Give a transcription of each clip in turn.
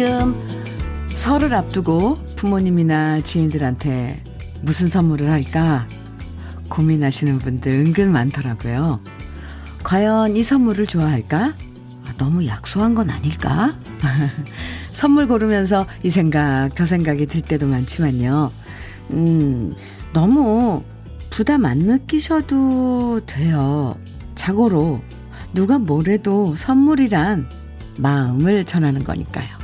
요즘 설을 앞두고 부모님이나 지인들한테 무슨 선물을 할까 고민하시는 분들 은근 많더라고요. 과연 이 선물을 좋아할까? 아, 너무 약소한 건 아닐까? 선물 고르면서 이 생각, 저 생각이 들 때도 많지만요. 음, 너무 부담 안 느끼셔도 돼요. 자고로 누가 뭐래도 선물이란 마음을 전하는 거니까요.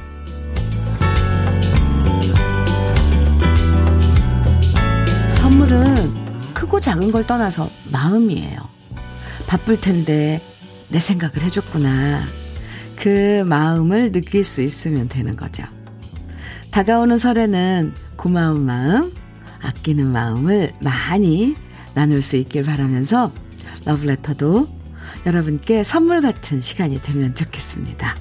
선물은 크고 작은 걸 떠나서 마음이에요. 바쁠 텐데 내 생각을 해줬구나. 그 마음을 느낄 수 있으면 되는 거죠. 다가오는 설에는 고마운 마음, 아끼는 마음을 많이 나눌 수 있길 바라면서 러브레터도 여러분께 선물 같은 시간이 되면 좋겠습니다.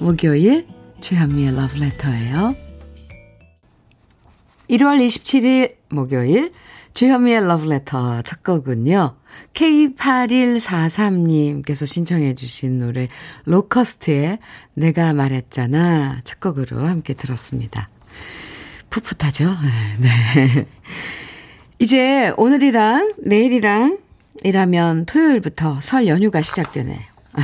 목요일 주현미의 러브레터예요. 1월 27일 목요일 주현미의 러브레터 첫 곡은요. K8143님께서 신청해 주신 노래 로커스트의 내가 말했잖아 첫 곡으로 함께 들었습니다. 풋풋하죠? 네. 이제 오늘이랑 내일이랑 이라면 토요일부터 설 연휴가 시작되네요.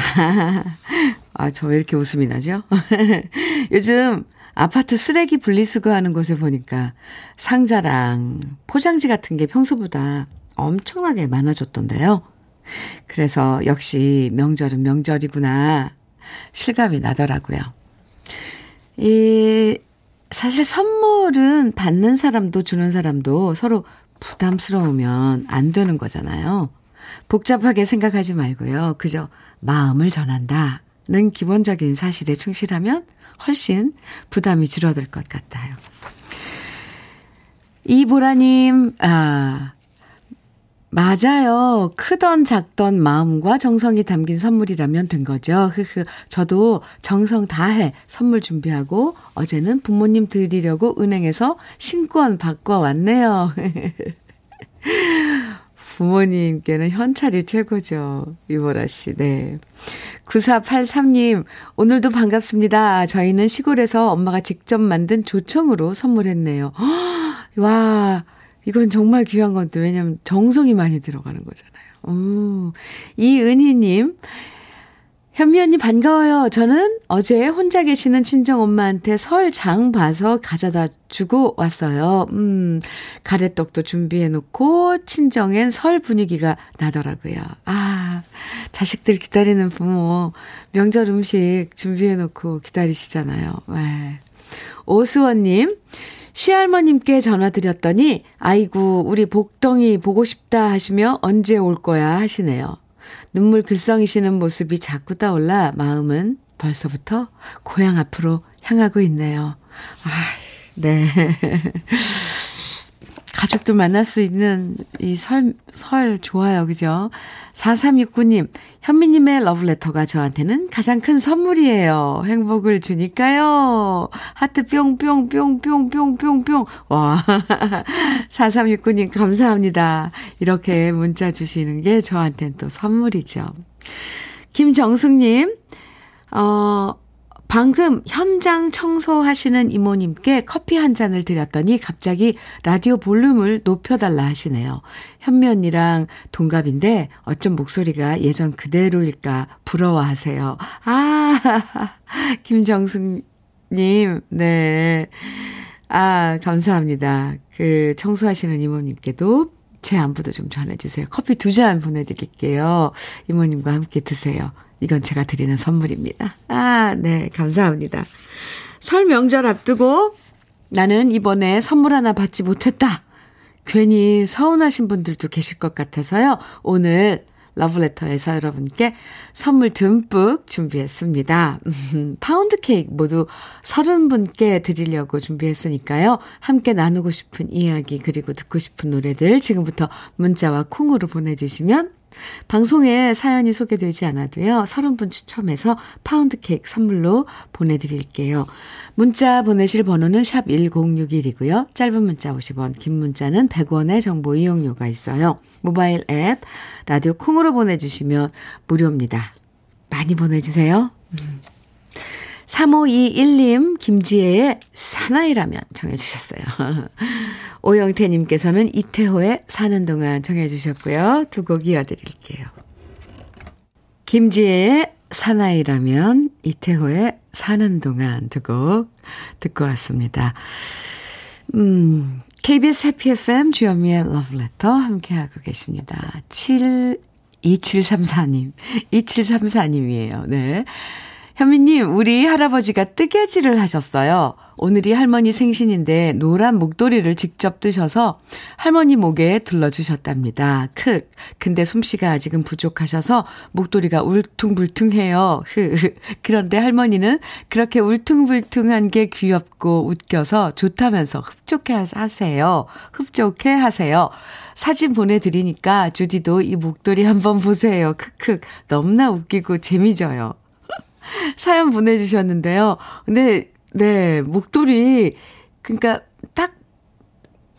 아, 저 왜 이렇게 웃음이 나죠? 요즘 아파트 쓰레기 분리수거하는 곳에 보니까 상자랑 포장지 같은 게 평소보다 엄청나게 많아졌던데요. 그래서 역시 명절은 명절이구나 실감이 나더라고요. 이 사실 선물은 받는 사람도 주는 사람도 서로 부담스러우면 안 되는 거잖아요. 복잡하게 생각하지 말고요. 그저 마음을 전한다는 기본적인 사실에 충실하면 훨씬 부담이 줄어들 것 같아요. 이보라님, 아, 맞아요. 크던 작던 마음과 정성이 담긴 선물이라면 된 거죠. 흐흐. 저도 정성 다해 선물 준비하고 어제는 부모님 드리려고 은행에서 신권 바꿔 왔네요. 부모님께는 현찰이 최고죠. 이보라 씨, 네. 9483님, 오늘도 반갑습니다. 저희는 시골에서 엄마가 직접 만든 조청으로 선물했네요. 와, 이건 정말 귀한 건데, 왜냐면 정성이 많이 들어가는 거잖아요. 오, 이은희님, 현미 언니 반가워요. 저는 어제 혼자 계시는 친정 엄마한테 설 장 봐서 가져다 주고 왔어요. 음, 가래떡도 준비해 놓고 친정엔 설 분위기가 나더라고요. 아, 자식들 기다리는 부모 명절 음식 준비해 놓고 기다리시잖아요. 네. 오수원 님, 시할머님께 전화드렸더니, 아이고, 우리 복덩이 보고 싶다 하시며 언제 올 거야 하시네요. 눈물 글썽이시는 모습이 자꾸 떠올라 마음은 벌써부터 고향 앞으로 향하고 있네요. 아, 네. 가족들 만날 수 있는 이 설, 설 좋아요. 그죠? 4369님, 현미님의 러브레터가 저한테는 가장 큰 선물이에요. 행복을 주니까요. 하트 뿅뿅뿅뿅뿅뿅뿅. 와. 4369님, 감사합니다. 이렇게 문자 주시는 게 저한테는 또 선물이죠. 김정숙님, 어, 방금 현장 청소하시는 이모님께 커피 한 잔을 드렸더니 갑자기 라디오 볼륨을 높여달라 하시네요. 현미 언니랑 동갑인데 어쩜 목소리가 예전 그대로일까 부러워하세요. 아, 김정숙님, 네. 아, 감사합니다. 그 청소하시는 이모님께도 제 안부도 좀 전해주세요. 커피 두 잔 보내드릴게요. 이모님과 함께 드세요. 이건 제가 드리는 선물입니다. 아, 네, 감사합니다. 설 명절 앞두고 나는 이번에 선물 하나 받지 못했다. 괜히 서운하신 분들도 계실 것 같아서요. 오늘 러브레터에서 여러분께 선물 듬뿍 준비했습니다. 파운드 케이크 모두 30분께 드리려고 준비했으니까요. 함께 나누고 싶은 이야기 그리고 듣고 싶은 노래들 지금부터 문자와 콩으로 보내주시면 방송에 사연이 소개되지 않아도요. 30분 추첨해서 파운드 케이크 선물로 보내드릴게요. 문자 보내실 번호는 샵 1061이고요. 짧은 문자 50원, 긴 문자는 100원의 정보 이용료가 있어요. 모바일 앱, 라디오 콩으로 보내주시면 무료입니다. 많이 보내주세요. 음. 3521님, 김지혜의 사나이라면 정해 주셨어요. 오영태 님께서는 이태호의 사는 동안 정해 주셨고요. 두 곡 이어 드릴게요. 김지혜의 사나이라면 이태호의 사는 동안 두 곡 듣고 왔습니다. 음, KBS 해피 FM 주현미의 러브레터 함께하고 계십니다. 7, 2734님, 2734님이에요. 네. 현미님, 우리 할아버지가 뜨개질을 하셨어요. 오늘이 할머니 생신인데 노란 목도리를 직접 뜨셔서 할머니 목에 둘러주셨답니다. 크. 근데 솜씨가 아직은 부족하셔서 목도리가 울퉁불퉁해요. 흐. 그런데 할머니는 그렇게 울퉁불퉁한 게 귀엽고 웃겨서 좋다면서 흡족해 하세요. 흡족해 하세요. 사진 보내드리니까 주디도 이 목도리 한번 보세요. 크크. 너무나 웃기고 재미져요. 사연 보내주셨는데요. 근데, 네, 목도리, 그러니까 딱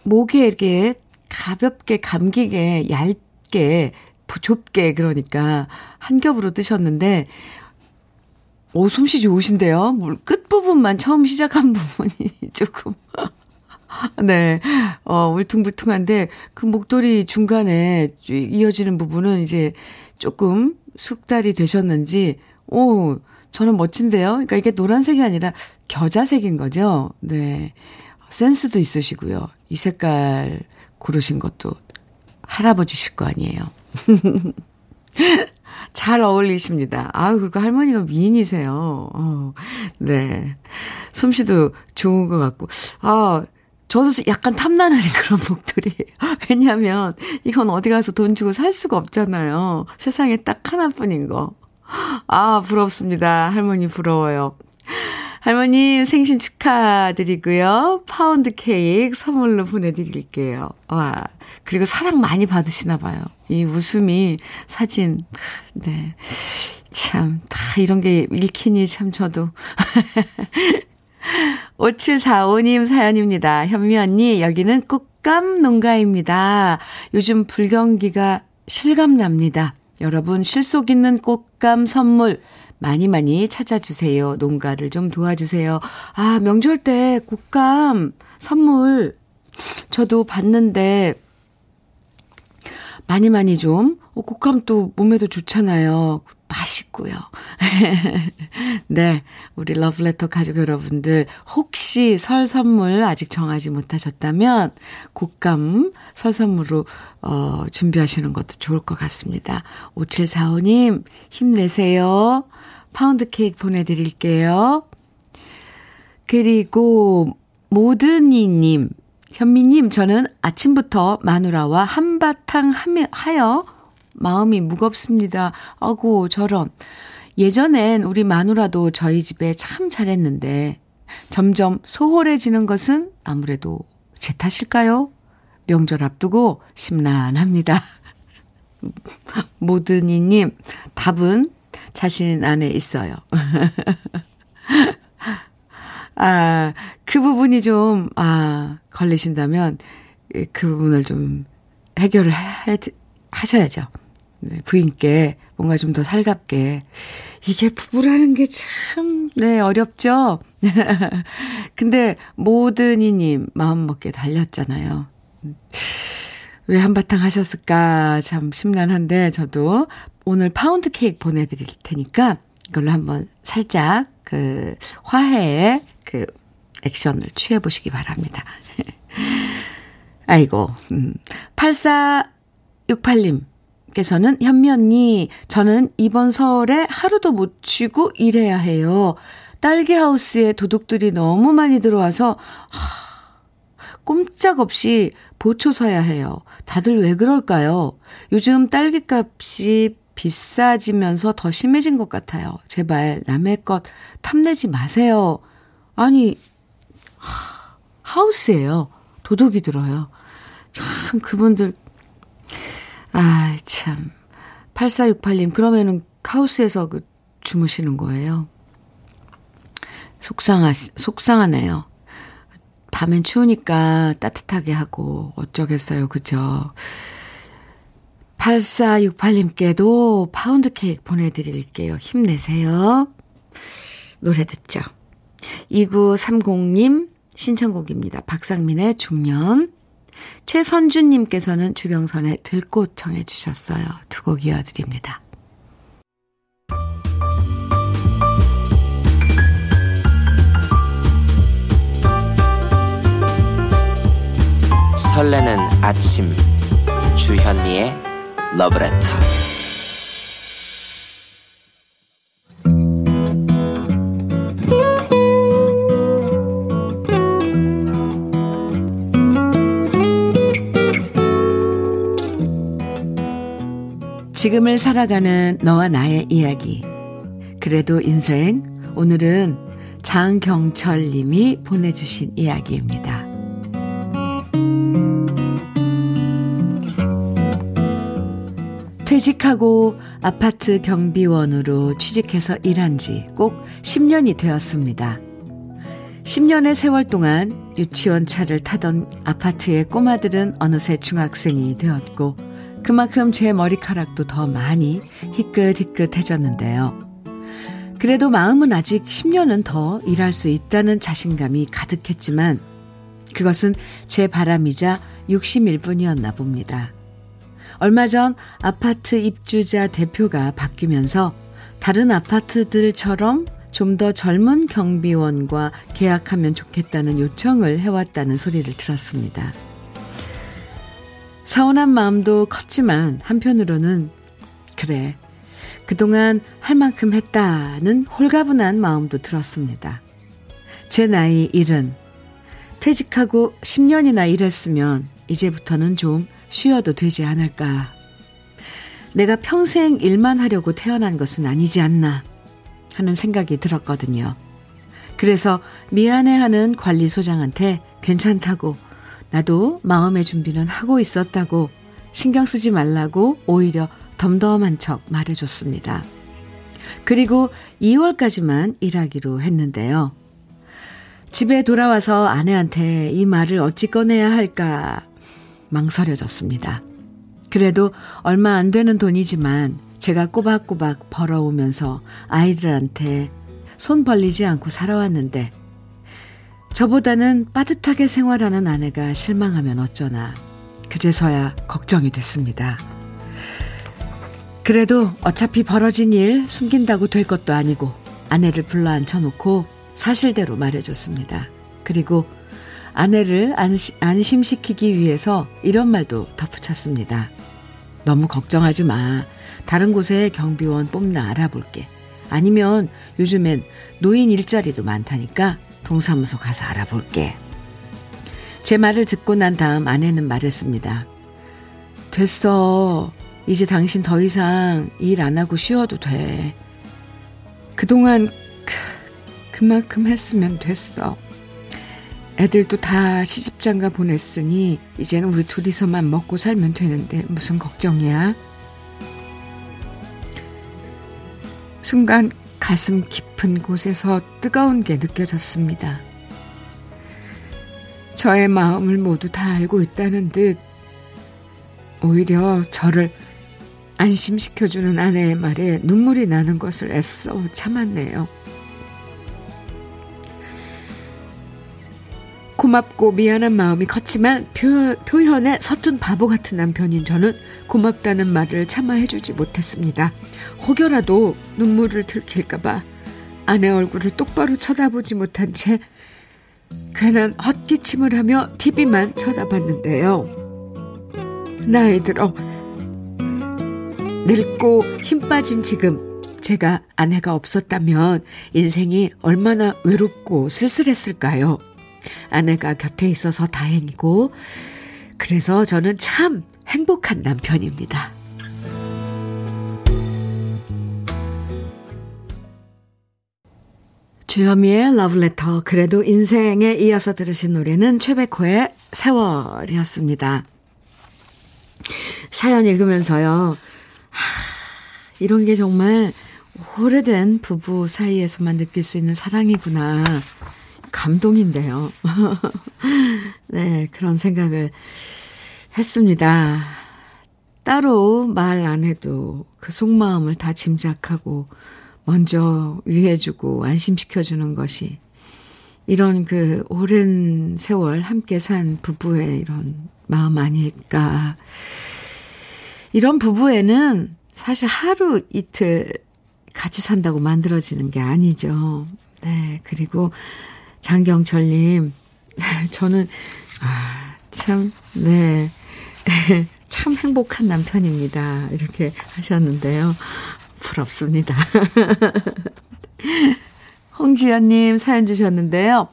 목에 이렇게 가볍게 감기게 얇게 좁게 그러니까 한 겹으로 뜨셨는데 오 솜씨 좋으신데요. 끝 부분만 처음 시작한 부분이 조금 네. 어 울퉁불퉁한데 그 목도리 중간에 이어지는 부분은 이제 조금 숙달이 되셨는지 오 저는 멋진데요. 그러니까 이게 노란색이 아니라 겨자색인 거죠. 네. 센스도 있으시고요. 이 색깔 고르신 것도 할아버지실 거 아니에요. 잘 어울리십니다. 아유, 그리고 할머니가 미인이세요. 어, 네. 솜씨도 좋은 것 같고. 아, 저도 약간 탐나는 그런 목도리예요. 왜냐면 이건 어디 가서 돈 주고 살 수가 없잖아요. 세상에 딱 하나뿐인 거. 아, 부럽습니다. 할머니 부러워요. 할머니 생신 축하드리고요. 파운드 케이크 선물로 보내드릴게요. 와. 그리고 사랑 많이 받으시나 봐요. 이 웃음이 사진. 네. 참, 다 이런 게 읽히니 참 저도. 5745님 사연입니다. 현미 언니, 여기는 곶감 농가입니다. 요즘 불경기가 실감납니다. 여러분 실속 있는 꽃감 선물 많이 많이 찾아주세요. 농가를 좀 도와주세요. 아, 명절 때 꽃감 선물 저도 받는데 많이 많이 좀, 어, 꽃감도 몸에도 좋잖아요. 맛있고요. 네. 우리 러브레터 가족 여러분들, 혹시 설 선물 아직 정하지 못하셨다면, 곶감 설 선물로, 어, 준비하시는 것도 좋을 것 같습니다. 5745님, 힘내세요. 파운드 케이크 보내드릴게요. 그리고, 모든이님, 현미님, 저는 아침부터 마누라와 한바탕 하여 마음이 무겁습니다. 아고, 저런. 예전엔 우리 마누라도 저희 집에 참 잘했는데, 점점 소홀해지는 것은 아무래도 제 탓일까요? 명절 앞두고 심란합니다. 모든이님, 답은 자신 안에 있어요. 아, 그 부분이 좀, 아, 걸리신다면, 그 부분을 좀 해결을 해, 하셔야죠. 네, 부인께 뭔가 좀 더 살갑게. 이게 부부라는 게 참, 네, 어렵죠? 근데 모든 이님 마음먹기에 달렸잖아요. 왜 한바탕 하셨을까 참 심란한데 저도 오늘 파운드 케이크 보내드릴 테니까 이걸로 한번 살짝 그 화해의 그 액션을 취해보시기 바랍니다. 아이고, 음. 8468님. 께서는 현미 언니, 저는 이번 설에 하루도 못 쉬고 일해야 해요. 딸기 하우스에 도둑들이 너무 많이 들어와서 하, 꼼짝없이 보초 서야 해요. 다들 왜 그럴까요? 요즘 딸기 값이 비싸지면서 더 심해진 것 같아요. 제발 남의 것 탐내지 마세요. 아니, 하, 하우스예요. 도둑이 들어요. 참 그분들 아, 참. 8468님, 그러면은 하우스에서 그 주무시는 거예요. 속상하, 속상하네요. 밤엔 추우니까 따뜻하게 하고 어쩌겠어요. 그죠? 8468님께도 파운드 케이크 보내드릴게요. 힘내세요. 노래 듣죠. 2930님 신청곡입니다. 박상민의 중년. 최선주님께서는 주병선의 들꽃 청해 주셨어요. 두 곡 이어드립니다. 설레는 아침 주현미의 러브레터 지금을 살아가는 너와 나의 이야기. 그래도 인생, 오늘은 장경철 님이 보내주신 이야기입니다. 퇴직하고 아파트 경비원으로 취직해서 일한 지 꼭 10년이 되었습니다. 10년의 세월 동안 유치원 차를 타던 아파트의 꼬마들은 어느새 중학생이 되었고 그만큼 제 머리카락도 더 많이 희끗희끗해졌는데요. 그래도 마음은 아직 10년은 더 일할 수 있다는 자신감이 가득했지만 그것은 제 바람이자 60일 뿐이었나 봅니다. 얼마 전 아파트 입주자 대표가 바뀌면서 다른 아파트들처럼 좀 더 젊은 경비원과 계약하면 좋겠다는 요청을 해왔다는 소리를 들었습니다. 서운한 마음도 컸지만 한편으로는 그래 그동안 할 만큼 했다는 홀가분한 마음도 들었습니다. 제 나이 일은 퇴직하고 10년이나 일했으면 이제부터는 좀 쉬어도 되지 않을까. 내가 평생 일만 하려고 태어난 것은 아니지 않나 하는 생각이 들었거든요. 그래서 미안해하는 관리소장한테 괜찮다고 나도 마음의 준비는 하고 있었다고 신경 쓰지 말라고 오히려 덤덤한 척 말해줬습니다. 그리고 2월까지만 일하기로 했는데요. 집에 돌아와서 아내한테 이 말을 어찌 꺼내야 할까 망설여졌습니다. 그래도 얼마 안 되는 돈이지만 제가 꼬박꼬박 벌어오면서 아이들한테 손 벌리지 않고 살아왔는데 저보다는 빠듯하게 생활하는 아내가 실망하면 어쩌나. 그제서야 걱정이 됐습니다. 그래도 어차피 벌어진 일 숨긴다고 될 것도 아니고 아내를 불러 앉혀놓고 사실대로 말해줬습니다. 그리고 아내를 안심, 시키기 위해서 이런 말도 덧붙였습니다. 너무 걱정하지 마. 다른 곳에 경비원 뽑나 알아볼게. 아니면 요즘엔 노인 일자리도 많다니까 동사무소 가서 알아볼게. 제 말을 듣고 난 다음 아내는 말했습니다. 됐어. 이제 당신 더 이상 일 안 하고 쉬어도 돼. 그동안 그, 그만큼 했으면 됐어. 애들도 다 시집장가 보냈으니 이제는 우리 둘이서만 먹고 살면 되는데 무슨 걱정이야? 순간 가슴 깊은 곳에서 뜨거운 게 느껴졌습니다. 저의 마음을 모두 다 알고 있다는 듯 오히려 저를 안심시켜주는 아내의 말에 눈물이 나는 것을 애써 참았네요. 고맙고 미안한 마음이 컸지만 표, 표현에 서툰 바보 같은 남편인 저는 고맙다는 말을 참아 해주지 못했습니다. 혹여라도 눈물을 들킬까봐 아내 얼굴을 똑바로 쳐다보지 못한 채 괜한 헛기침을 하며 TV만 쳐다봤는데요. 나이 들어 늙고 힘 빠진 지금 제가 아내가 없었다면 인생이 얼마나 외롭고 쓸쓸했을까요? 아내가 곁에 있어서 다행이고, 그래서 저는 참 행복한 남편입니다. 주현미의 러브레터, 그래도 인생에 이어서 들으신 노래는 최백호의 세월이었습니다. 사연 읽으면서요, 하, 이런 게 정말 오래된 부부 사이에서만 느낄 수 있는 사랑이구나. 감동인데요. 네, 그런 생각을 했습니다. 따로 말 안 해도 그 속마음을 다 짐작하고 먼저 위해주고 안심시켜주는 것이 이런 그 오랜 세월 함께 산 부부의 이런 마음 아닐까. 이런 부부에는 사실 하루 이틀 같이 산다고 만들어지는 게 아니죠. 네. 그리고 장경철님, 저는, 아, 참, 네. 참 행복한 남편입니다. 이렇게 하셨는데요. 부럽습니다. 홍지연님 사연 주셨는데요.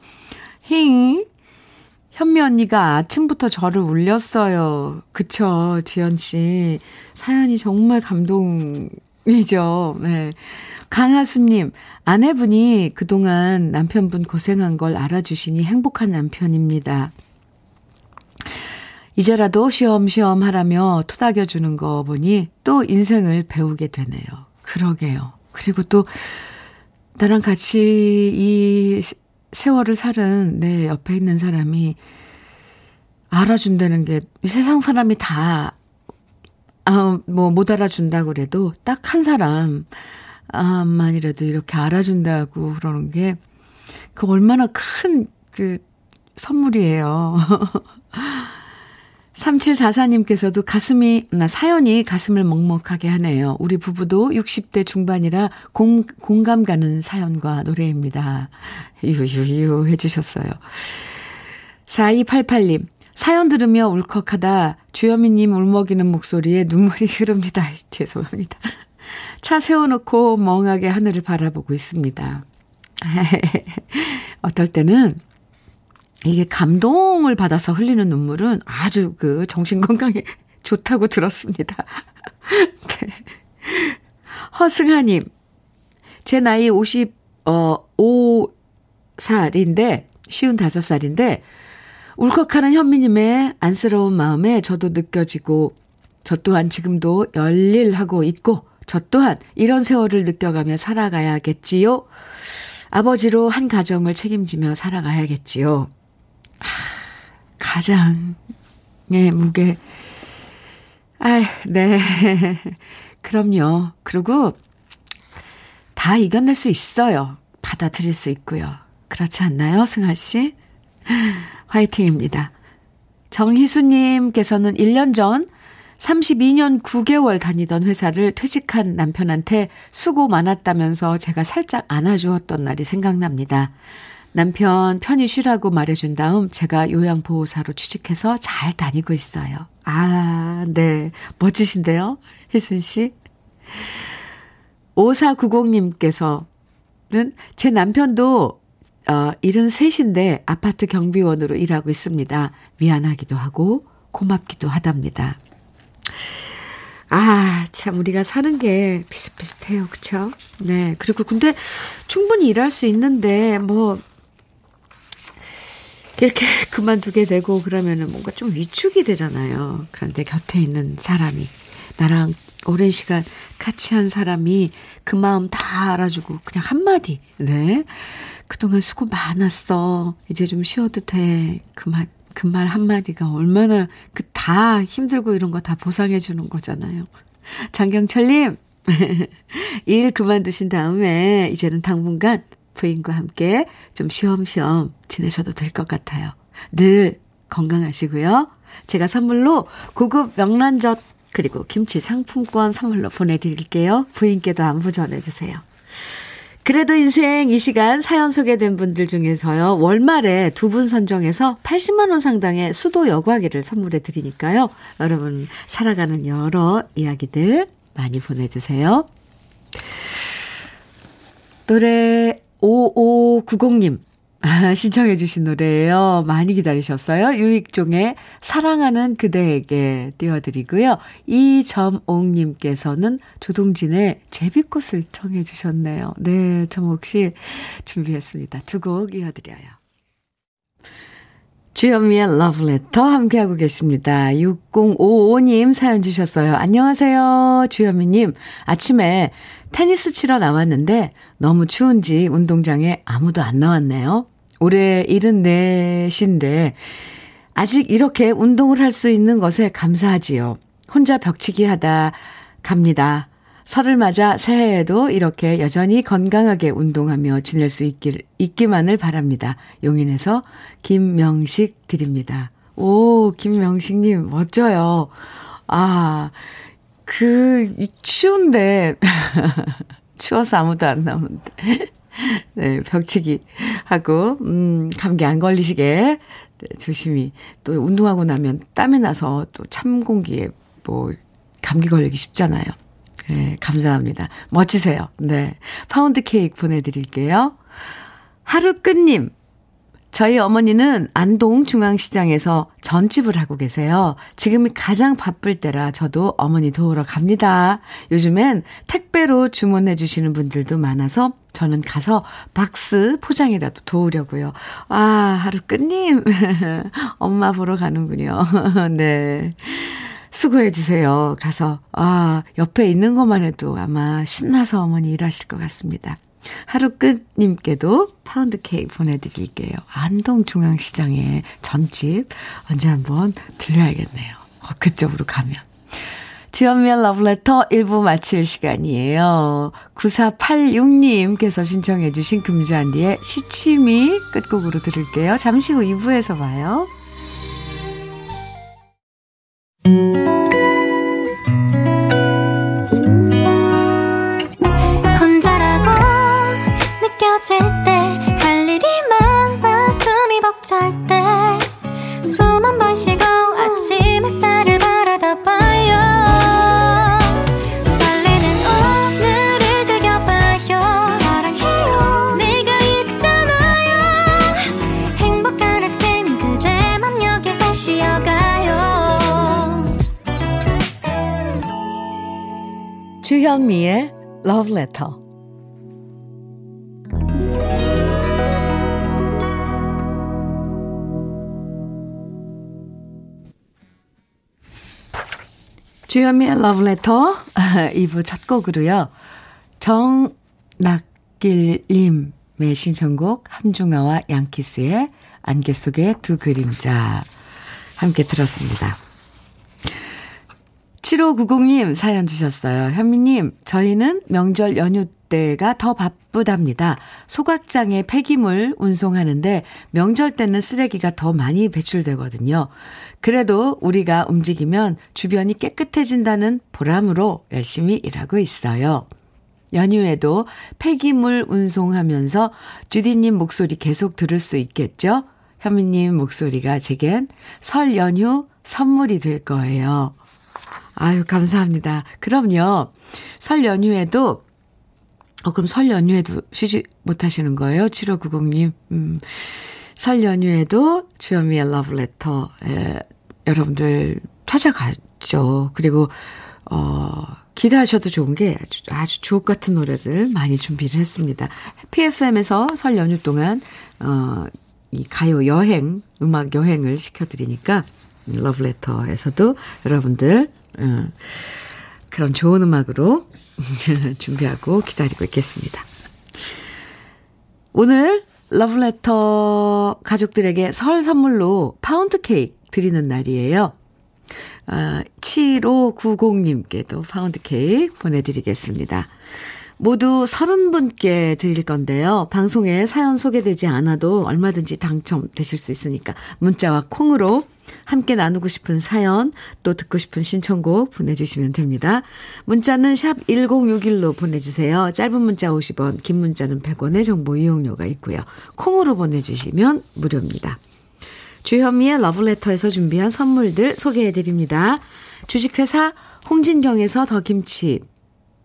힝. 현미 언니가 아침부터 저를 울렸어요. 그쵸, 지연 씨. 사연이 정말 감동이죠. 네. 강하수님, 아내분이 그동안 남편분 고생한 걸 알아주시니 행복한 남편입니다. 이제라도 쉬엄쉬엄 하라며 토닥여주는 거 보니 또 인생을 배우게 되네요. 그러게요. 그리고 또 나랑 같이 이 세월을 살은 내 옆에 있는 사람이 알아준다는 게 세상 사람이 다, 아, 뭐, 못 알아준다고 그래도 딱 한 사람 만이라도 이렇게 알아준다고 그러는 게 그 얼마나 큰 그 선물이에요. 3744님께서도 가슴이, 나 사연이 가슴을 먹먹하게 하네요. 우리 부부도 60대 중반이라 공, 공감 가는 사연과 노래입니다. 유유유 해주셨어요. 4288님, 사연 들으며 울컥하다 주여미님 울먹이는 목소리에 눈물이 흐릅니다. 죄송합니다. 차 세워놓고 멍하게 하늘을 바라보고 있습니다. 어떨 때는 이게 감동을 받아서 흘리는 눈물은 아주 그 정신 건강에 좋다고 들었습니다. 네. 허승하님, 제 나이 50, 어, 5살인데, 쉬운 5살인데, 울컥하는 현미님의 안쓰러운 마음에 저도 느껴지고, 저 또한 지금도 열일하고 있고, 저 또한 이런 세월을 느껴가며 살아가야겠지요. 아버지로 한 가정을 책임지며 살아가야겠지요. 가장의 무게. 아, 네. 그럼요. 그리고 다 이겨낼 수 있어요. 받아들일 수 있고요. 그렇지 않나요, 승아 씨? 화이팅입니다. 정희수님께서는 1년 전 32년 9개월 다니던 회사를 퇴직한 남편한테 수고 많았다면서 제가 살짝 안아주었던 날이 생각납니다. 남편 편히 쉬라고 말해준 다음 제가 요양보호사로 취직해서 잘 다니고 있어요. 아, 네. 멋지신데요? 혜순 씨. 5490님께서는 제 남편도 어, 73인데 아파트 경비원으로 일하고 있습니다. 미안하기도 하고 고맙기도 하답니다. 아, 참, 우리가 사는 게 비슷비슷해요. 그쵸? 네. 그리고 근데 충분히 일할 수 있는데, 뭐, 이렇게 그만두게 되고 그러면은 뭔가 좀 위축이 되잖아요. 그런데 곁에 있는 사람이 나랑 오랜 시간 같이 한 사람이 그 마음 다 알아주고 그냥 한마디. 네. 그동안 수고 많았어. 이제 좀 쉬어도 돼. 그 말, 그 말 한마디가 얼마나 그 다 힘들고 이런 거 다 보상해 주는 거잖아요. 장경철님, 일 그만두신 다음에 이제는 당분간 부인과 함께 좀 쉬엄쉬엄 지내셔도 될 것 같아요. 늘 건강하시고요. 제가 선물로 고급 명란젓 그리고 김치 상품권 선물로 보내드릴게요. 부인께도 안부 전해주세요. 그래도 인생 이 시간 사연 소개된 분들 중에서요. 월말에 두 분 선정해서 80만 원 상당의 수도 여과기를 선물해 드리니까요. 여러분 살아가는 여러 이야기들 많이 보내주세요. 노래 5590님. 아, 신청해 주신 노래예요. 많이 기다리셨어요. 유익종의 사랑하는 그대에게 띄워드리고요. 이점옥님께서는 조동진의 제비꽃을 청해 주셨네요. 네, 씨 준비했습니다. 두 곡 이어드려요. 주현미의 러브레터 함께하고 계십니다. 6055님 사연 주셨어요. 안녕하세요. 주현미님. 아침에 테니스 치러 나왔는데 너무 추운지 운동장에 아무도 안 나왔네요. 올해 74신데 아직 이렇게 운동을 할 수 있는 것에 감사하지요. 혼자 벽치기 하다 갑니다. 설을 맞아 새해에도 이렇게 여전히 건강하게 운동하며 지낼 수 있길, 있기만을 바랍니다. 용인에서 김명식 드립니다. 오, 김명식님, 멋져요. 아, 그, 이 추운데, 추워서 아무도 안 나오는데. 네, 벽치기 하고, 음, 감기 안 걸리시게 네, 조심히. 또 운동하고 나면 땀이 나서 또 찬 공기에 뭐, 감기 걸리기 쉽잖아요. 네, 감사합니다. 멋지세요. 네. 파운드 케이크 보내드릴게요. 하루 끝님, 저희 어머니는 안동 중앙시장에서 전집을 하고 계세요. 지금이 가장 바쁠 때라 저도 어머니 도우러 갑니다. 요즘엔 택배로 주문해 주시는 분들도 많아서 저는 가서 박스 포장이라도 도우려고요. 아, 하루 끝님. 엄마 보러 가는군요. 네. 수고해 주세요. 가서, 아, 옆에 있는 것만 해도 아마 신나서 어머니 일하실 것 같습니다. 하루 끝님께도 파운드 케이크 보내드릴게요. 안동중앙시장에 전집 언제 한번 들려야겠네요. 어, 그쪽으로 가면. 주연미의 러브레터 1부 마칠 시간이에요. 9486님께서 신청해 주신 금잔디의 시치미 끝곡으로 들을게요. 잠시 후 2부에서 봐요. Letter. 주현미의 Letter 2부 첫 곡으로요. 정낙길님의 신청곡 함중아와 양키스의 안개 속의 두 그림자 함께 들었습니다. 7590님 사연 주셨어요. 현미님, 저희는 명절 연휴 때가 더 바쁘답니다. 소각장에 폐기물 운송하는데 명절 때는 쓰레기가 더 많이 배출되거든요. 그래도 우리가 움직이면 주변이 깨끗해진다는 보람으로 열심히 일하고 있어요. 연휴에도 폐기물 운송하면서 주디님 목소리 계속 들을 수 있겠죠? 현미님 목소리가 제겐 설 연휴 선물이 될 거예요. 아유, 감사합니다. 그럼요. 설 연휴에도, 어, 그럼 설 연휴에도 쉬지 못하시는 거예요? 7590님. 음, 설 연휴에도 주현미의 러브레터, 에, 여러분들 찾아가죠. 그리고, 어, 기대하셔도 좋은 게 아주, 아주 주옥 같은 노래들 많이 준비를 했습니다. PFM에서 설 연휴 동안, 어, 이 가요 여행, 음악 여행을 시켜드리니까, 러브레터에서도 여러분들 음, 그런 좋은 음악으로 준비하고 기다리고 있겠습니다. 오늘 러브레터 가족들에게 설 선물로 파운드 케이크 드리는 날이에요. 아, 7590님께도 파운드 케이크 보내드리겠습니다. 모두 30분께 드릴 건데요. 방송에 사연 소개되지 않아도 얼마든지 당첨되실 수 있으니까 문자와 콩으로 함께 나누고 싶은 사연, 또 듣고 싶은 신청곡 보내주시면 됩니다. 문자는 샵 1061로 보내주세요. 짧은 문자 50원, 긴 문자는 100원의 정보 이용료가 있고요. 콩으로 보내주시면 무료입니다. 주현미의 러브레터에서 준비한 선물들 소개해드립니다. 주식회사 홍진경에서 더김치,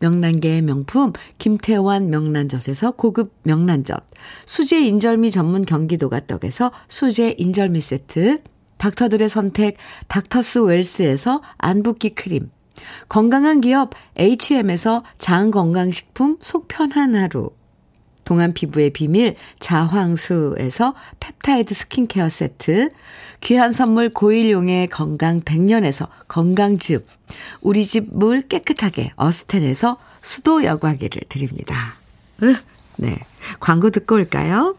명란계의 명품 김태환 명란젓에서 고급 명란젓, 수제 인절미 전문 경기도가 떡에서 수제 인절미 세트, 닥터들의 선택 닥터스 웰스에서 안붓기 크림, 건강한 기업 H&M에서 장건강식품 속편한 하루, 동안 피부의 비밀 자황수에서 펩타이드 스킨케어 세트, 귀한 선물 고일용의 건강 100년에서 건강즙, 우리 집 물 깨끗하게 어스텐에서 수도 여과기를 드립니다. 네. 광고 듣고 올까요?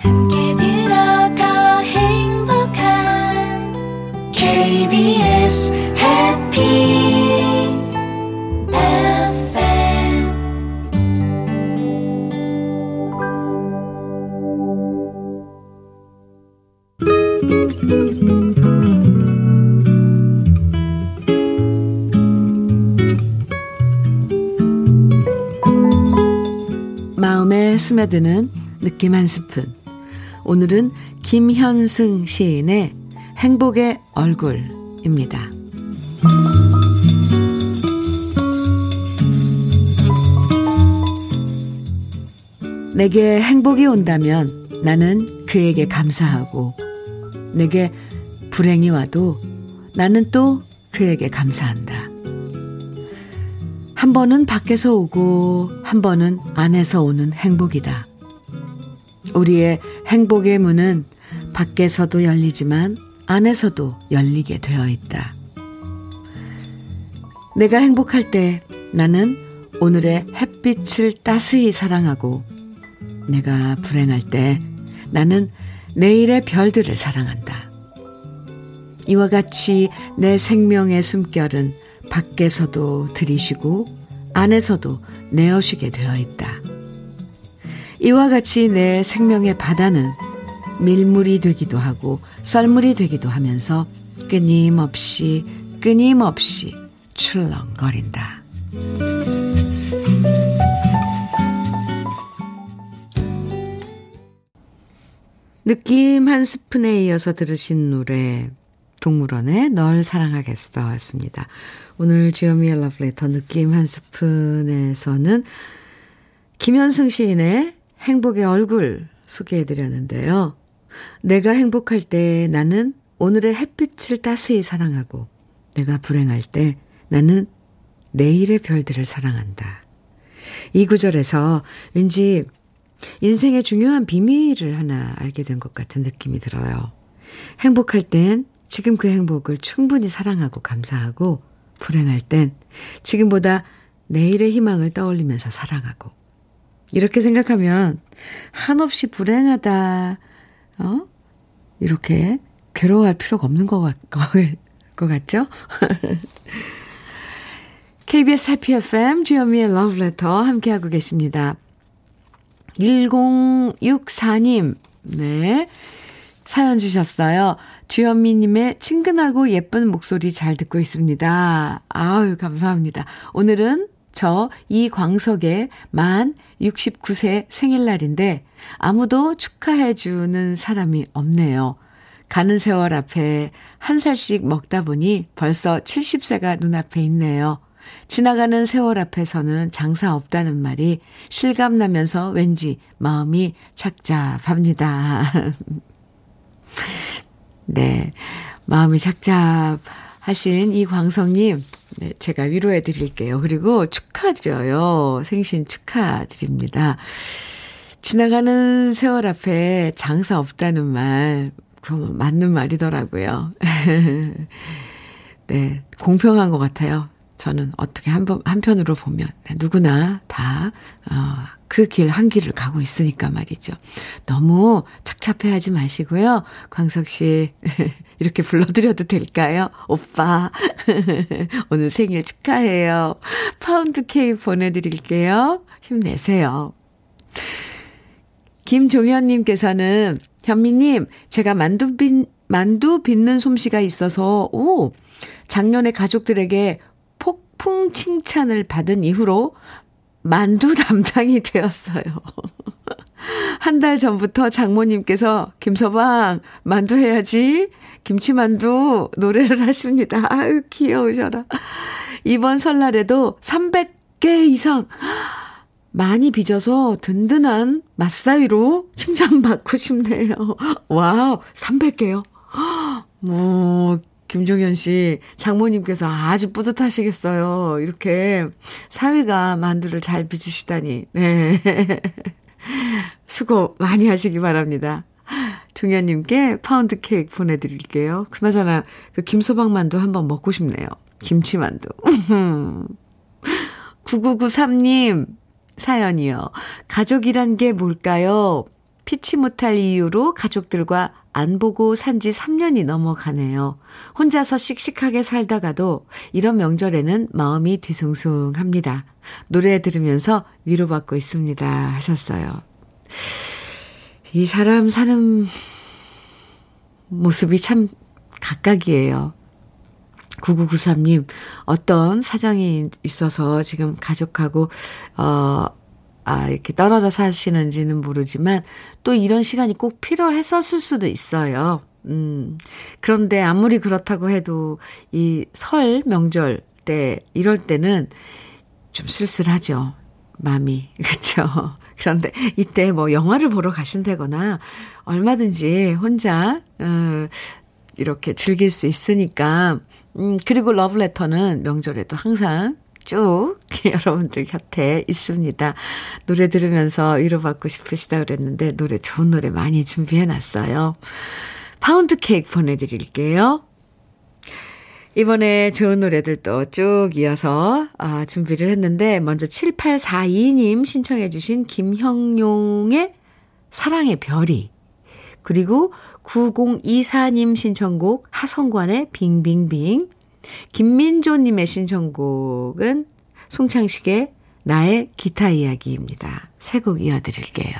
함께 들어가 행복한 KBS 스며드는 느낌 한 스푼. 오늘은 김현승 시인의 행복의 얼굴입니다. 내게 행복이 온다면 나는 그에게 감사하고, 내게 불행이 와도 나는 또 그에게 감사한다. 한 번은 밖에서 오고, 한 번은 안에서 오는 행복이다. 우리의 행복의 문은 밖에서도 열리지만 안에서도 열리게 되어 있다. 내가 행복할 때 나는 오늘의 햇빛을 따스히 사랑하고 내가 불행할 때 나는 내일의 별들을 사랑한다. 이와 같이 내 생명의 숨결은 밖에서도 들이쉬고 안에서도 내어쉬게 되어 있다. 이와 같이 내 생명의 바다는 밀물이 되기도 하고 썰물이 되기도 하면서 끊임없이 끊임없이 출렁거린다. 느낌 한 스푼에 이어서 들으신 노래 동물원의 널 사랑하겠어 였습니다. 오늘 주여미의 러브레터 느낌 한 스푼에서는 김현승 시인의 행복의 얼굴 소개해드렸는데요. 내가 행복할 때 나는 오늘의 햇빛을 따스히 사랑하고 내가 불행할 때 나는 내일의 별들을 사랑한다. 이 구절에서 왠지 인생의 중요한 비밀을 하나 알게 된 것 같은 느낌이 들어요. 행복할 땐 지금 그 행복을 충분히 사랑하고 감사하고 불행할 땐 지금보다 내일의 희망을 떠올리면서 사랑하고 이렇게 생각하면 한없이 불행하다, 어? 이렇게 괴로워할 필요가 없는 것, 같, 것 같죠? KBS 해피 FM 주현미의 러브레터 함께하고 계십니다. 1064님, 네. 사연 주셨어요. 주현미님의 친근하고 예쁜 목소리 잘 듣고 있습니다. 아유, 감사합니다. 오늘은 저 이광석의 만 69세 생일날인데 아무도 축하해주는 사람이 없네요. 가는 세월 앞에 한 살씩 먹다 보니 벌써 70세가 눈앞에 있네요. 지나가는 세월 앞에서는 장사 없다는 말이 실감나면서 왠지 마음이 착잡합니다. 네. 마음이 착잡하신 이광성님, 네, 제가 위로해 드릴게요. 그리고 축하드려요. 생신 축하드립니다. 지나가는 세월 앞에 장사 없다는 말, 그럼 맞는 말이더라고요. 네, 공평한 것 같아요. 저는 어떻게 한 번, 한편으로 보면 누구나 다, 어, 그 길, 한 길을 가고 있으니까 말이죠. 너무 착잡해 하지 마시고요. 광석 씨, 이렇게 불러드려도 될까요? 오빠, 오늘 생일 축하해요. 파운드 케이크 보내드릴게요. 힘내세요. 김종현님께서는, 현미님, 제가 만두 빚, 만두 빚는 솜씨가 있어서, 오, 작년에 가족들에게 폭풍 칭찬을 받은 이후로 만두 담당이 되었어요. 한 달 전부터 장모님께서 김서방 만두 해야지 김치만두 노래를 하십니다. 아유 귀여우셔라. 이번 설날에도 300개 이상 많이 빚어서 든든한 맏사위로 칭찬받고 싶네요. 와우 300개요. 뭐 김종현 씨, 장모님께서 아주 뿌듯하시겠어요. 이렇게 사위가 만두를 잘 빚으시다니. 네. 수고 많이 하시기 바랍니다. 종현님께 파운드 케이크 보내드릴게요. 그나저나 그 김서방 만두 한번 먹고 싶네요. 김치 만두. 9993님 사연이요. 가족이란 게 뭘까요? 피치 못할 이유로 가족들과 안 보고 산 지 3년이 넘어가네요. 혼자서 씩씩하게 살다가도 이런 명절에는 마음이 뒤숭숭합니다. 노래 들으면서 위로받고 있습니다. 하셨어요. 이 사람 사는 모습이 참 각각이에요. 9993님, 어떤 사정이 있어서 지금 가족하고, 어, 아, 이렇게 떨어져 사시는지는 모르지만 또 이런 시간이 꼭 필요했었을 수도 있어요. 음, 그런데 아무리 그렇다고 해도 이 설 명절 때, 이럴 때는 좀 쓸쓸하죠. 마음이. 그쵸. 그런데 이때 뭐 영화를 보러 가신다거나 얼마든지 혼자, 음, 이렇게 즐길 수 있으니까, 음, 그리고 러브레터는 명절에도 항상 쭉 여러분들 곁에 있습니다. 노래 들으면서 위로받고 싶으시다 그랬는데 노래 좋은 노래 많이 준비해 놨어요. 파운드 케이크 보내드릴게요. 이번에 좋은 노래들도 쭉 이어서 아, 준비를 했는데 먼저 7842님 신청해 주신 김형용의 사랑의 별이 그리고 9024님 신청곡 하성관의 빙빙빙 김민조님의 신청곡은 송창식의 나의 기타 이야기입니다. 세곡 이어드릴게요.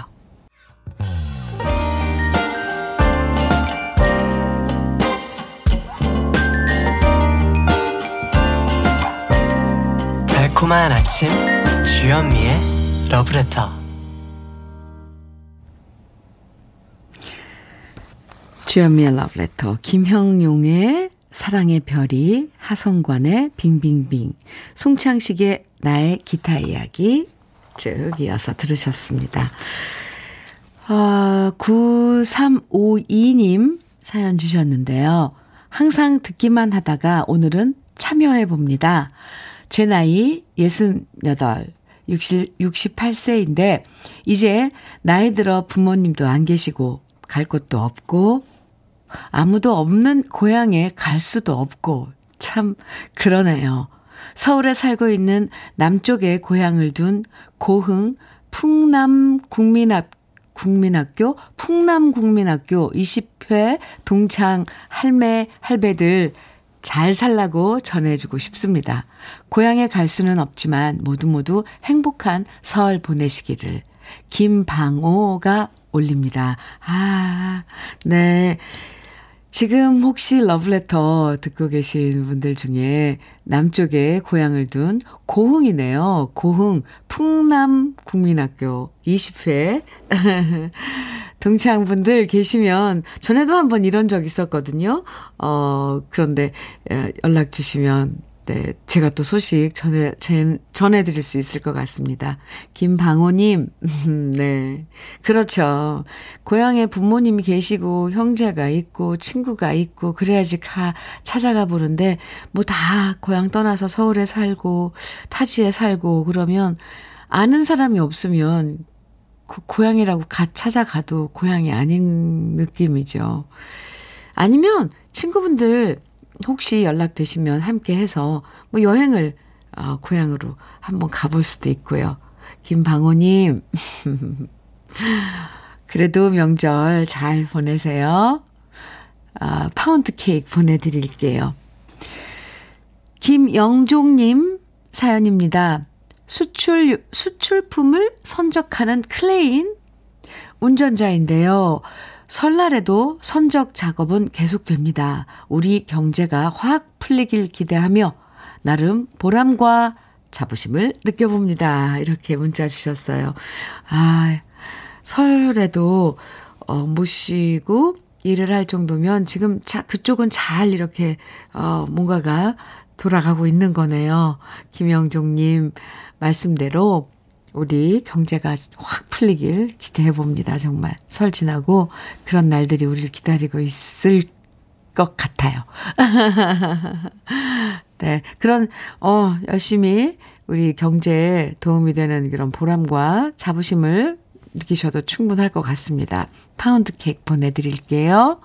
달콤한 아침 주현미의 러브레터 주현미의 러브레터 김형용의 사랑의 별이, 하성관의 빙빙빙, 송창식의 나의 기타 이야기 쭉 이어서 들으셨습니다. 어, 9352님 사연 주셨는데요. 항상 듣기만 하다가 오늘은 참여해 봅니다. 제 나이 68, 60, 68세인데 이제 나이 들어 부모님도 안 계시고 갈 곳도 없고 아무도 없는 고향에 갈 수도 없고 참 그러네요. 서울에 살고 있는 남쪽에 고향을 둔 고흥 풍남 국민학 국민학교 풍남 국민학교 20회 동창 할매 할배들 잘 살라고 전해주고 싶습니다. 고향에 갈 수는 없지만 모두 모두 행복한 설 보내시기를 김방호가 올립니다. 아, 네. 지금 혹시 러브레터 듣고 계신 분들 중에 남쪽에 고향을 둔 고흥이네요. 고흥 풍남 국민학교 20회 동창분들 계시면 전에도 한번 이런 적 있었거든요. 어, 그런데 연락 주시면 네, 제가 또 소식 전해, 전해드릴 수 있을 것 같습니다. 김방호님, 네. 그렇죠. 고향에 부모님이 계시고, 형제가 있고, 친구가 있고, 그래야지 가, 찾아가 보는데, 뭐 다 고향 떠나서 서울에 살고, 타지에 살고, 그러면, 아는 사람이 없으면, 그 고향이라고 가 찾아가도 고향이 아닌 느낌이죠. 아니면, 친구분들, 혹시 연락되시면 함께 해서 뭐 여행을 어, 고향으로 한번 가볼 수도 있고요. 김방호님, 그래도 명절 잘 보내세요. 아, 파운드 케이크 보내드릴게요. 김영종님 사연입니다. 수출, 수출품을 선적하는 크레인 운전자인데요. 설날에도 선적 작업은 계속됩니다. 우리 경제가 확 풀리길 기대하며 나름 보람과 자부심을 느껴봅니다. 이렇게 문자 주셨어요. 아, 설에도 어, 모시고 일을 할 정도면 지금 자, 그쪽은 잘 이렇게 어, 뭔가가 돌아가고 있는 거네요. 김영종님 말씀대로 우리 경제가 확 풀리길 기대해 봅니다. 정말 설 지나고 그런 날들이 우리를 기다리고 있을 것 같아요. 네. 그런, 어, 열심히 우리 경제에 도움이 되는 그런 보람과 자부심을 느끼셔도 충분할 것 같습니다. 파운드 케이크 보내드릴게요.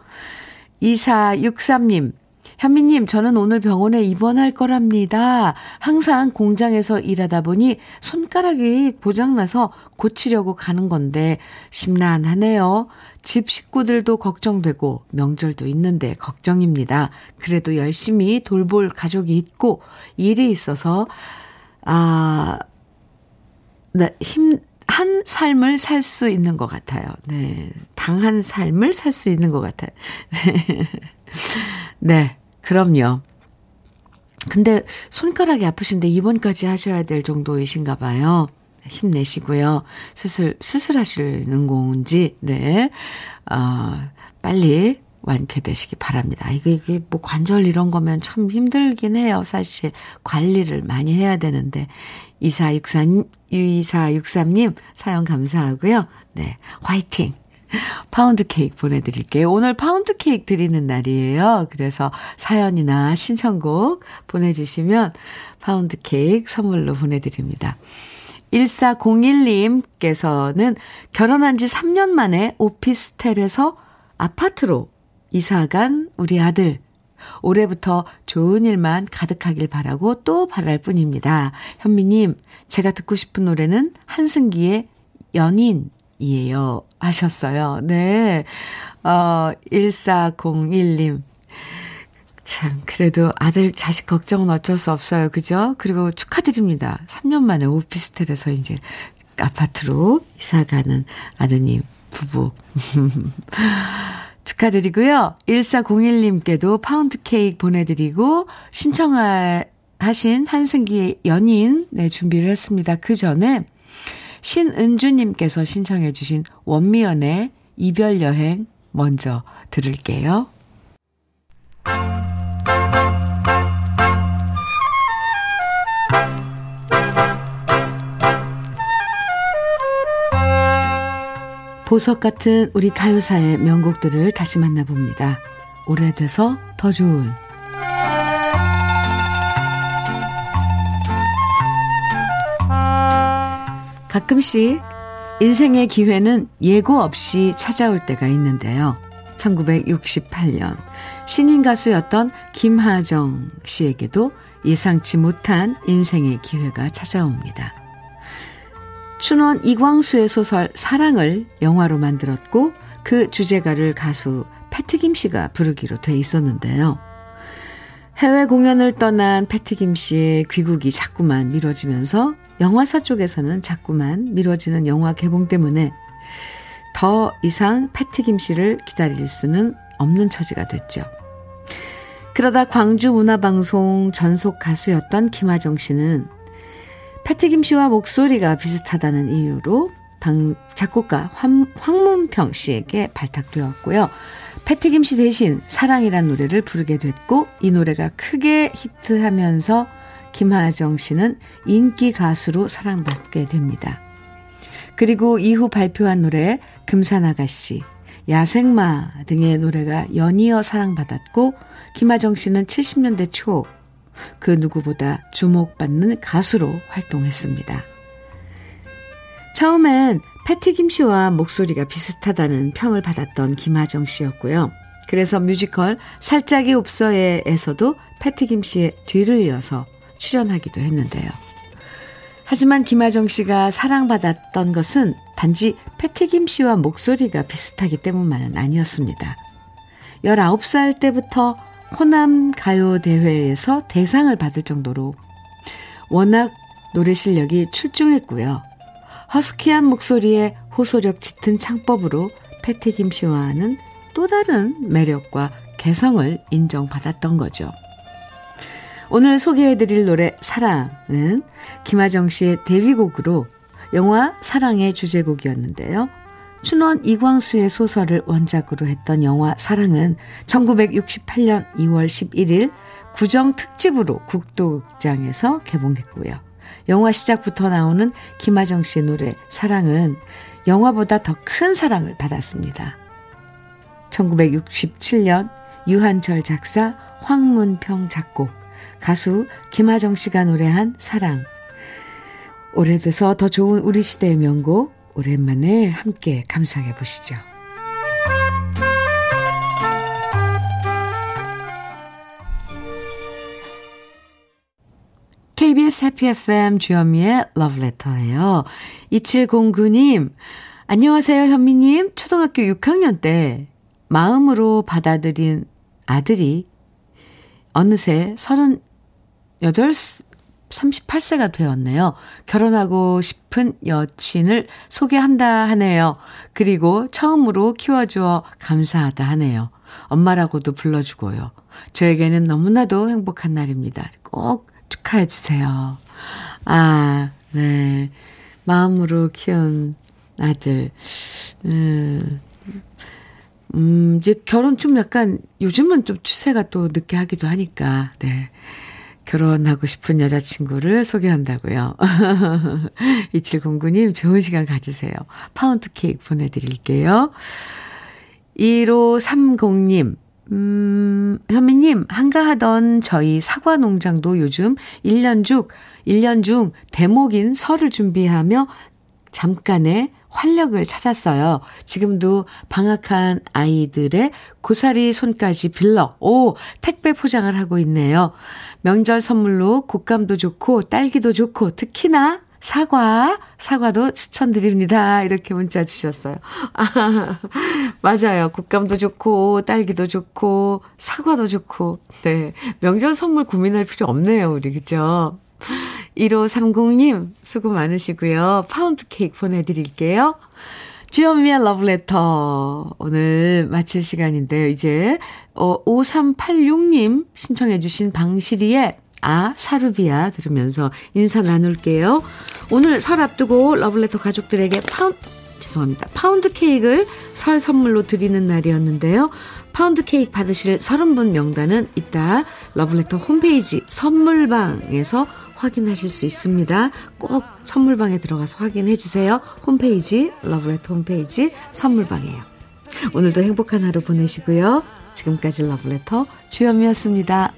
2463님, 현미님, 저는 오늘 병원에 입원할 거랍니다. 항상 공장에서 일하다 보니 손가락이 고장나서 고치려고 가는 건데 심란하네요. 집 식구들도 걱정되고 명절도 있는데 걱정입니다. 그래도 열심히 돌볼 가족이 있고 일이 있어서, 아, 네, 힘, 한 삶을 살 수 있는 것 같아요. 네. 당한 삶을 살 수 있는 것 같아요. 네. 네. 그럼요. 근데 손가락이 아프신데 입원까지 하셔야 될 정도이신가 봐요. 힘내시고요. 수술, 수술하시는 건지, 네. 어, 빨리 완쾌되시기 바랍니다. 이게, 이게 뭐 관절 이런 거면 참 힘들긴 해요. 사실 관리를 많이 해야 되는데. 2463, 2463님 사연 감사하고요. 네. 화이팅! 파운드 케이크 보내드릴게요. 오늘 파운드 케이크 드리는 날이에요. 그래서 사연이나 신청곡 보내주시면 파운드 케이크 선물로 보내드립니다. 1401님께서는 결혼한 지 3년 만에 오피스텔에서 아파트로 이사간 우리 아들. 올해부터 좋은 일만 가득하길 바라고 또 바랄 뿐입니다. 현미님, 제가 듣고 싶은 노래는 한승기의 연인 이에요. 하셨어요. 네. 어, 1401님. 참, 그래도 아들, 자식 걱정은 어쩔 수 없어요. 그죠? 그리고 축하드립니다. 3년 만에 오피스텔에서 이제 아파트로 이사가는 아드님, 부부. 축하드리고요. 1401님께도 파운드 케이크 보내드리고, 신청하신 한승기의 연인, 네, 준비를 했습니다. 그 전에, 신은주님께서 신청해 주신 원미연의 이별 여행 먼저 들을게요. 보석 같은 우리 가요사의 명곡들을 다시 만나봅니다. 오래돼서 더 좋은 가끔씩 인생의 기회는 예고 없이 찾아올 때가 있는데요. 1968년 신인 가수였던 김하정 씨에게도 예상치 못한 인생의 기회가 찾아옵니다. 춘원 이광수의 소설 사랑을 영화로 만들었고 그 주제가를 가수 패트김 씨가 부르기로 돼 있었는데요. 해외 공연을 떠난 패트김 씨의 귀국이 자꾸만 미뤄지면서 영화사 쪽에서는 자꾸만 미뤄지는 영화 개봉 때문에 더 이상 패트 김 씨를 기다릴 수는 없는 처지가 됐죠. 그러다 광주 문화방송 전속 가수였던 김하정 씨는 패트 김 씨와 목소리가 비슷하다는 이유로 방, 작곡가 황, 황문평 씨에게 발탁되었고요. 패트 김씨 대신 사랑이란 노래를 부르게 됐고 이 노래가 크게 히트하면서 김하정 씨는 인기 가수로 사랑받게 됩니다. 그리고 이후 발표한 노래 금산아가씨, 야생마 등의 노래가 연이어 사랑받았고 김하정 씨는 70년대 초 그 누구보다 주목받는 가수로 활동했습니다. 처음엔 패티 김 씨와 목소리가 비슷하다는 평을 받았던 김하정 씨였고요. 그래서 뮤지컬 살짝이 없어에에서도 패티 김 씨의 뒤를 이어서 출연하기도 했는데요. 하지만 김하정 씨가 사랑받았던 것은 단지 패티김 씨와 목소리가 비슷하기 때문만은 아니었습니다. 19살 때부터 호남 가요 대회에서 대상을 받을 정도로 워낙 노래 실력이 출중했고요. 허스키한 목소리에 호소력 짙은 창법으로 패티김 씨와는 또 다른 매력과 개성을 인정받았던 거죠. 오늘 소개해드릴 노래 사랑은 김하정 씨의 데뷔곡으로 영화 사랑의 주제곡이었는데요. 춘원 이광수의 소설을 원작으로 했던 영화 사랑은 1968년 2월 11일 구정 특집으로 국도극장에서 개봉했고요. 영화 시작부터 나오는 김하정 씨의 노래 사랑은 영화보다 더 큰 사랑을 받았습니다. 1967년 유한철 작사, 황문평 작곡, 가수 김하정 씨가 노래한 사랑. 오래돼서 더 좋은 우리 시대의 명곡, 오랜만에 함께 감상해 보시죠. KBS 해피 FM 주현미의 러브레터예요. 2709님, 안녕하세요 현미님. 초등학교 6학년 때 마음으로 받아들인 아들이 어느새 38, 38세가 되었네요. 결혼하고 싶은 여친을 소개한다 하네요. 그리고 처음으로 키워주어 감사하다 하네요. 엄마라고도 불러주고요. 저에게는 너무나도 행복한 날입니다. 꼭 축하해 주세요. 아, 네. 마음으로 키운 아들. 음, 음, 이제 결혼 좀 약간, 요즘은 좀 추세가 또 늦게 하기도 하니까, 네. 결혼하고 싶은 여자친구를 소개한다고요. 2709님, 좋은 시간 가지세요. 파운드 케이크 보내드릴게요. 1530님, 음, 현미님, 한가하던 저희 사과 농장도 요즘 1년 중, 1년 중 대목인 설을 준비하며 잠깐의 활력을 찾았어요. 지금도 방학한 아이들의 고사리 손까지 빌러, 오, 택배 포장을 하고 있네요. 명절 선물로 곶감도 좋고, 딸기도 좋고, 특히나 사과, 사과도 추천드립니다. 이렇게 문자 주셨어요. 아, 맞아요. 곶감도 좋고, 딸기도 좋고, 사과도 좋고. 네. 명절 선물 고민할 필요 없네요, 우리. 그죠? 1530님, 수고 많으시고요. 파운드 케이크 보내드릴게요. 주현미의 러브레터. 오늘 마칠 시간인데요. 이제, 어, 5386님 신청해주신 방실이의 아, 사루비아 들으면서 인사 나눌게요. 오늘 설 앞두고 러브레터 가족들에게 파운, 죄송합니다. 파운드 케이크를 설 선물로 드리는 날이었는데요. 파운드 케이크 받으실 30분 명단은 이따 러브레터 홈페이지 선물방에서 확인하실 수 있습니다. 꼭 선물방에 들어가서 확인해 주세요. 홈페이지, 러브레터 홈페이지 선물방이에요. 오늘도 행복한 하루 보내시고요. 지금까지 러브레터 주현미였습니다.